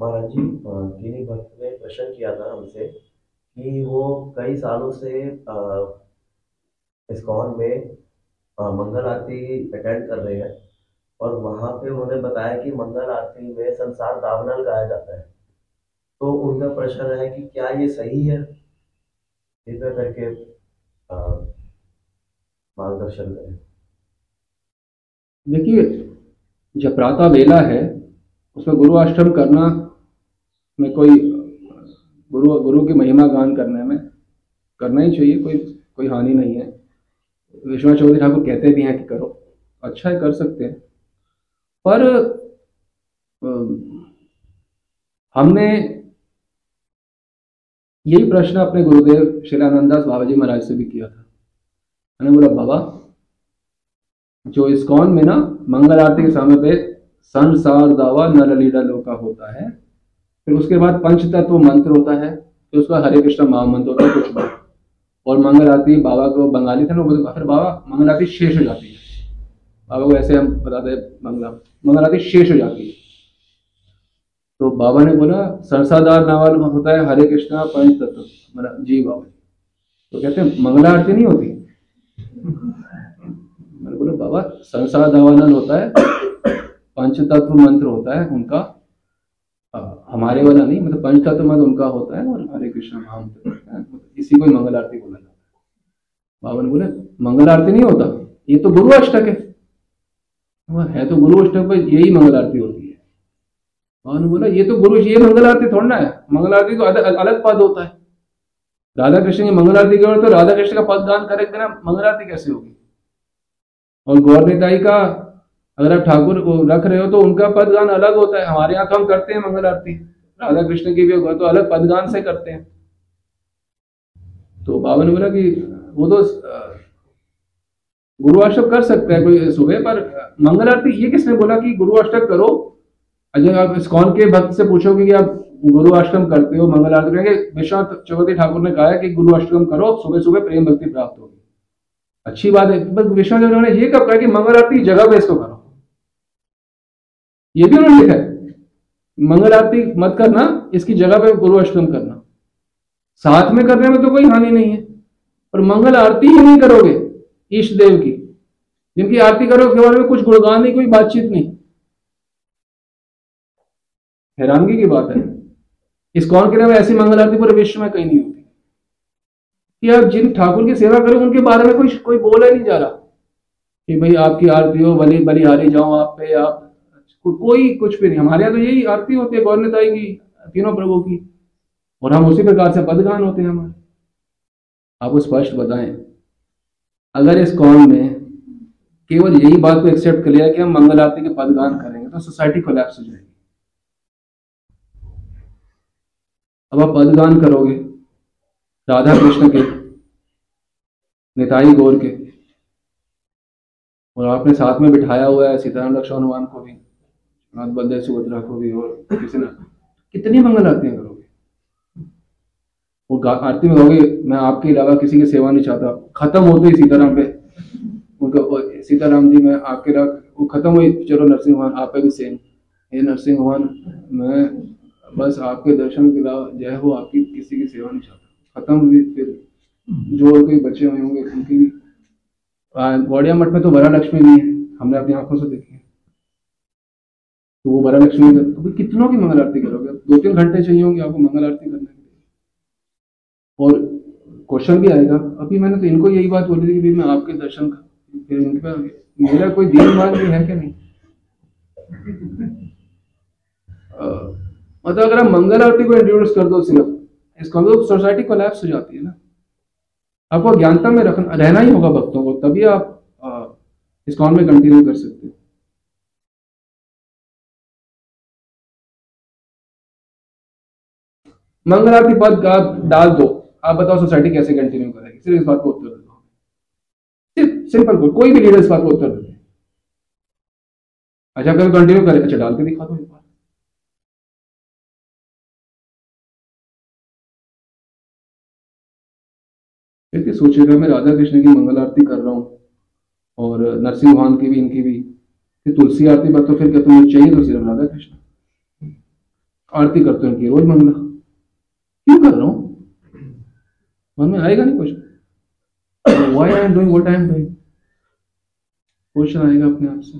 महाराज जी गिनी भक्त ने प्रश्न किया था हमसे कि वो कई सालों से इस्कॉन में मंगल आरती अटेंड कर रहे हैं और वहाँ पे उन्होंने बताया कि मंगल आरती में संसार दावनल गाया जाता है। तो उनका प्रश्न है कि क्या ये सही है? कृपया करके मार्गदर्शन करें। देखिए, जब प्रातः वेला है, उसमें गुरु आश्रम करना में कोई गुरु गुरु की महिमा गान करने में करना ही चाहिए, कोई कोई हानि नहीं है। विश्वनाथ चौधरी ठाकुर कहते भी हैं कि करो अच्छा है, कर सकते हैं। पर हमने यही प्रश्न अपने गुरुदेव श्री आनंदास बाबा जी महाराज से भी किया था। मैंने बोला, बाबा, जो इस्कॉन में ना मंगल आरती के समय पे संसार दावा नर लीला लोका होता है फिर उसके बाद पंच तत्व मंत्र होता है, फिर उसका हरे कृष्ण महामंत्र होता है, कुछ बार। और मंगल आरती बाबा को बंगाली थे ना फिर बाबा, मंगल आरती शेष हो जाती है। बाबा को ऐसे हम बताते हैं, मंगला, मंगल आरती शेष हो जाती है। तो बाबा ने बोला, सरसादार नावल होता है हरे कृष्णा पंच तत्व बोला जी बाबा तो कहते हैं, मंगला आरती नहीं होती? मैंने बोला, बाबा संसार दावानल होता है, पंच तत्व मंत्र होता है, उनका हमारे वाला नहीं मतलब पंच तत्व मंत्र उनका होता है और हरे कृष्ण होता है मतलब इसी को मंगल आरती बोला जाता है। बाबा ने बोले मंगल आरती नहीं होता ये तो गुरु अष्टक है। है तो गुरु अष्टक पर यही मंगल आरती होती है। बाबा ने बोला ये तो गुरु ये मंगल आरती थोड़ा ना है मंगल आरती तो अलग, पद होता है। राधा कृष्ण की मंगल आरती करो तो राधा कृष्ण का पद गान करे बिना मंगल आरती कैसे होगी? और गौर निताई का अगर आप ठाकुर को रख रहे हो तो उनका पदगान अलग होता है। हमारे यहाँ तो हम करते हैं मंगल आरती। राधा कृष्ण की भी तो अलग पदगान से करते हैं। तो बाबा ने बोला कि वो तो गुरु अष्टक कर सकते हैं कोई सुबह, पर मंगल आरती ये किसने बोला कि गुरु अष्टक करो? अजय, आप इस्कॉन के भक्त से पूछोगे कि आप गुरु अष्टम करते हो, मंगल आरती करेंगे? विश्वनाथ चौधरी ठाकुर ने कहा है कि गुरु अष्टम करो, सुबह सुबह प्रेम भक्ति प्राप्त होगी। अच्छी बात है। विश्वनाथ चौधरी ने ये कब कहा कि मंगल आरती जगह पे इसको करो? ये भी उन्होंने लिखा है। मंगल आरती मत करना, इसकी जगह पे गुरु अष्टम करना। साथ में करने में तो कोई हानि नहीं है। पर मंगल आरती ही नहीं करोगे ईष्ट देव की। जिनकी आरती करो उसके बारे में कुछ गुणगान नहीं, कोई बातचीत नहीं। हैरानगी की बात है। इस कौन के ऐसी मंगल आरती पूरे विश्व में कहीं नहीं होती। कि आप जिन ठाकुर की सेवा करो उनके बारे में कोई कोई बोला नहीं जा रहा। कि भाई आपकी आरती हो बलि बलिहारी जाओ आप पे, आप को, कोई कुछ भी नहीं। हमारे यहाँ तो यही आरती होती है गौर नेताई की तीनों प्रभु की। और हम उसी प्रकार से पदगान होते हैं हमारे। आप स्पष्ट बताएँ। अगर इस कौन में केवल यही बात को एक्सेप्ट कर लिया कि हम मंगल आरती के पदगान करेंगे तो सोसाइटी कोलैप्स हो जाएगी। अब आप पदगान करोगे राधा कृष्ण के निताई गौर के। और आपने साथ में बिठाया हुआ है सीताराम लक्ष्मण हनुमान को भी। नाथ बलदेव सुभद्रा को भी और किसी ने कितनी मंगल आरतियाँ करोगे? और आरती में कहोगे, मैं आपके अलावा किसी की सेवा नहीं चाहता। खत्म होते ही सीताराम पे। उनका सीताराम जी, मैं आपके अलावा वो खत्म हुई, चलो नरसिंह भगवान, आप भी सेम। हे नरसिंह भगवान, मैं बस आपके दर्शन के अलावा जय हो, आपकी किसी की सेवा नहीं चाहता। खत्म हुई, फिर जो कोई बचे हुए होंगे, उनकी भी गौड़िया मठ में तो वरा लक्ष्मी भी है। हमने अपनी आँखों से देखी है। तो वो वरा लक्ष्मी तो कितनों की मंगल आरती करोगे? दो तीन घंटे चाहिए होंगे आपको मंगल आरती करने के लिए। और क्वेश्चन भी आएगा। अभी मैंने तो इनको यही बात बोली थी कि मैं आपके दर्शन फिर मेरा कोई दीनमान भी है क्या नहीं? मतलब अगर आप मंगल आरती को इंट्रोड्यूस कर दो सिर्फ़, इसका मतलब सोसाइटी कोलैप्स हो जाती है ना। आपको अज्ञानता में रखना रहना ही होगा भक्तों को, तभी आप इस कॉन में कंटिन्यू कर सकते हो। मंगल आरती पद का डाल दो। आप बताओ सोसाइटी कैसे कंटिन्यू करेगी? सिर्फ़ इस बात को उत्तर दे। सिर्फ़, सिंपल को कोई भी लीडर इस बात को उत्तर दे। अच्छा कल कंटिन्यू करें अच्छा डाल के दिखा दो एक बार। सोचिएगा मैं राधा कृष्ण की मंगल आरती कर रहा हूँ और नरसिंह भगवान की भी, इनकी भी। फिर तुलसी आरती पर तो फिर क्या तुम्हें चाहिए तो सिर्फ़ राधा कृष्ण आरती करते हो इनकी, रोज मंगला। क्यों कर रहा हूँ। मन में आएगा नहीं कुछ why I am doing what I am doing question आएगा अपने आप से।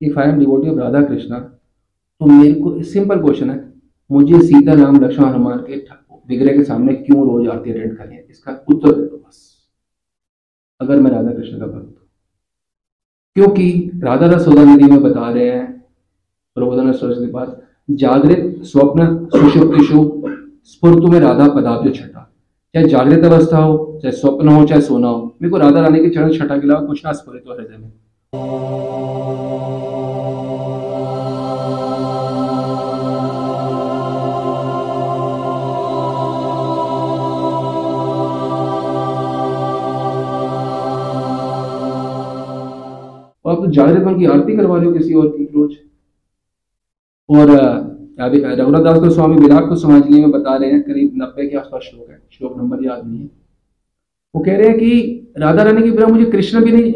If I am devotee of Radha Krishna तो मेरे को सिंपल क्वेश्चन है। मुझे सीता राम लक्ष्मण हनुमान के विग्रह के सामने क्यों रोज आरती अटेंड करनी है? इसका उत्तर दे दो बस। अगर मैं राधा कृष्ण का भक्त क्योंकि राधा रस निधि में बता रहे हैं, प्रबोधन सरस्वती पास, जागृत स्वप्न सुषुप्तिशु स्फूर्त में राधा पदाब्ज छठा। चाहे जागृत अवस्था हो, चाहे स्वप्न हो, चाहे सोना हो, मेरे को राधा रानी के चरण छठा के अलावा कुछ ना स्फुरित हो हृदय में। और आप तो जागृत मन की आरती करवा रहे हो किसी और की रोज? और रघुनाथ दास को स्वामी विराट को समाज में बता रहे हैं करीब नब्बे के आसपास श्लोक है श्लोक नंबर याद नहीं है। वो कह रहे हैं कि राधा रानी के बिना मुझे कृष्ण भी नहीं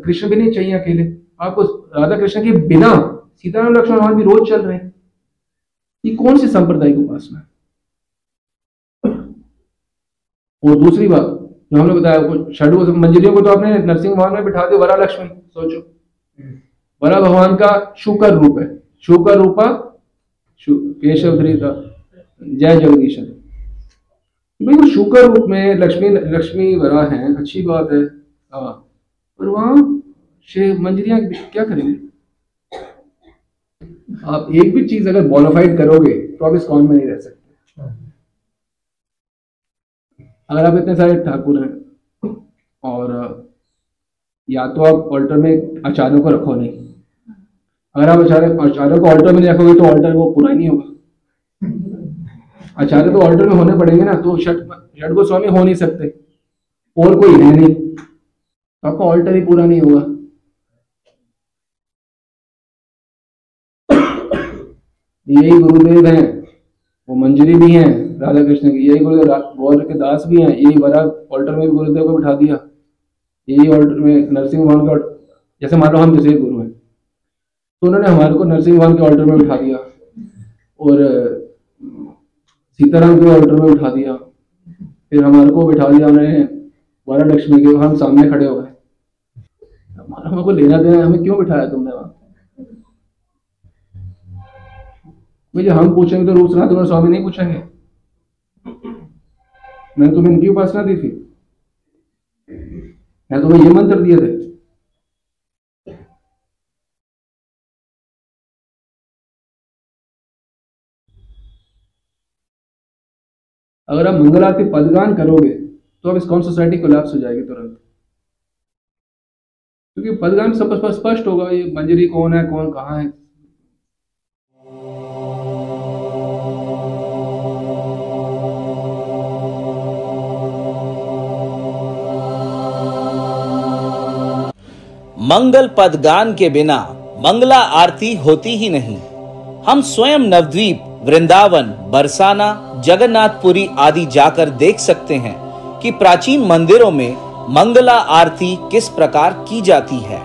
कृष्ण भी नहीं चाहिए अकेले। आपको राधा कृष्ण के बिना सीताराम लक्ष्मण भगवान भी रोज चल रहे हैं। ये कौन सी सांप्रदायिक उपासना है? और दूसरी बात जो हमने बताया षडू मंजरियों को तो आपने नरसिंह भगवान में बिठा दिया वरा लक्ष्मी सोचो वरा भगवान का शुकर रूप है। शुकर रूपा केशव जय जगदीश बिल्कुल शुक्र रूप में लक्ष्मी लक्ष्मी वरा है, अच्छी बात है। हाँ पर वहाँ मंजरिया क्या करेंगे? आप एक भी चीज़ अगर बॉलोफाइड करोगे तो आप इस कौन में नहीं रह सकते। अगर आप इतने सारे ठाकुर हैं, और या तो आप ऑल्टर में आचार्यों को रखो नहीं। अगर आप आचार्य आचार्यों को ऑल्टर में नहीं रखोगे तो ऑल्टर वो पूरा ही नहीं होगा। आचार्य तो ऑल्टर में होने पड़ेंगे ना तो षट षट गोस्वामी हो नहीं सकते। और कोई है नहीं। तो आपका ऑल्टर ही पूरा नहीं होगा। यही गुरुदेव हैं। वो मंजरी भी हैं राधा कृष्ण की। यही गुरुदेव गौर के दास भी हैं। यही बड़ा ऑल्टर में गुरुदेव को बिठा दिया। यही ऑल्टर में नरसिंह भगवान का जैसे मान लो हम जैसे गुरु तो उन्होंने हमारे को नरसिंह भगवान के ऑल्टर में बिठा दिया और सीताराम के ऑल्टर में उठा दिया। फिर हमारे को बिठा दिया उन्होंने वारा लक्ष्मी के, हम सामने खड़े हो गए। हमारा हमको लेना देना हमें क्यों बिठाया तुमने वहाँ? भैया हम पूछेंगे तो रूप सनातन स्वामी नहीं पूछेंगे। मैंने तुम्हें इनकी उपासना दी थी। मैं तुम्हें ये मंत्र दिए थे अगर आप मंगल आरती पदगान करोगे तो अब इस कौन सोसाइटी कोलैप्स हो जाएगी तुरंत। क्योंकि पदगान सब स्पष्ट होगा, ये मंजरी कौन है, कौन कहाँ है। मंगल पद गान के बिना मंगला आरती होती ही नहीं। हम स्वयं नवद्वीप, वृंदावन, बरसाना जगन्नाथपुरी आदि जाकर देख सकते हैं कि प्राचीन मंदिरों में मंगला आरती किस प्रकार की जाती है।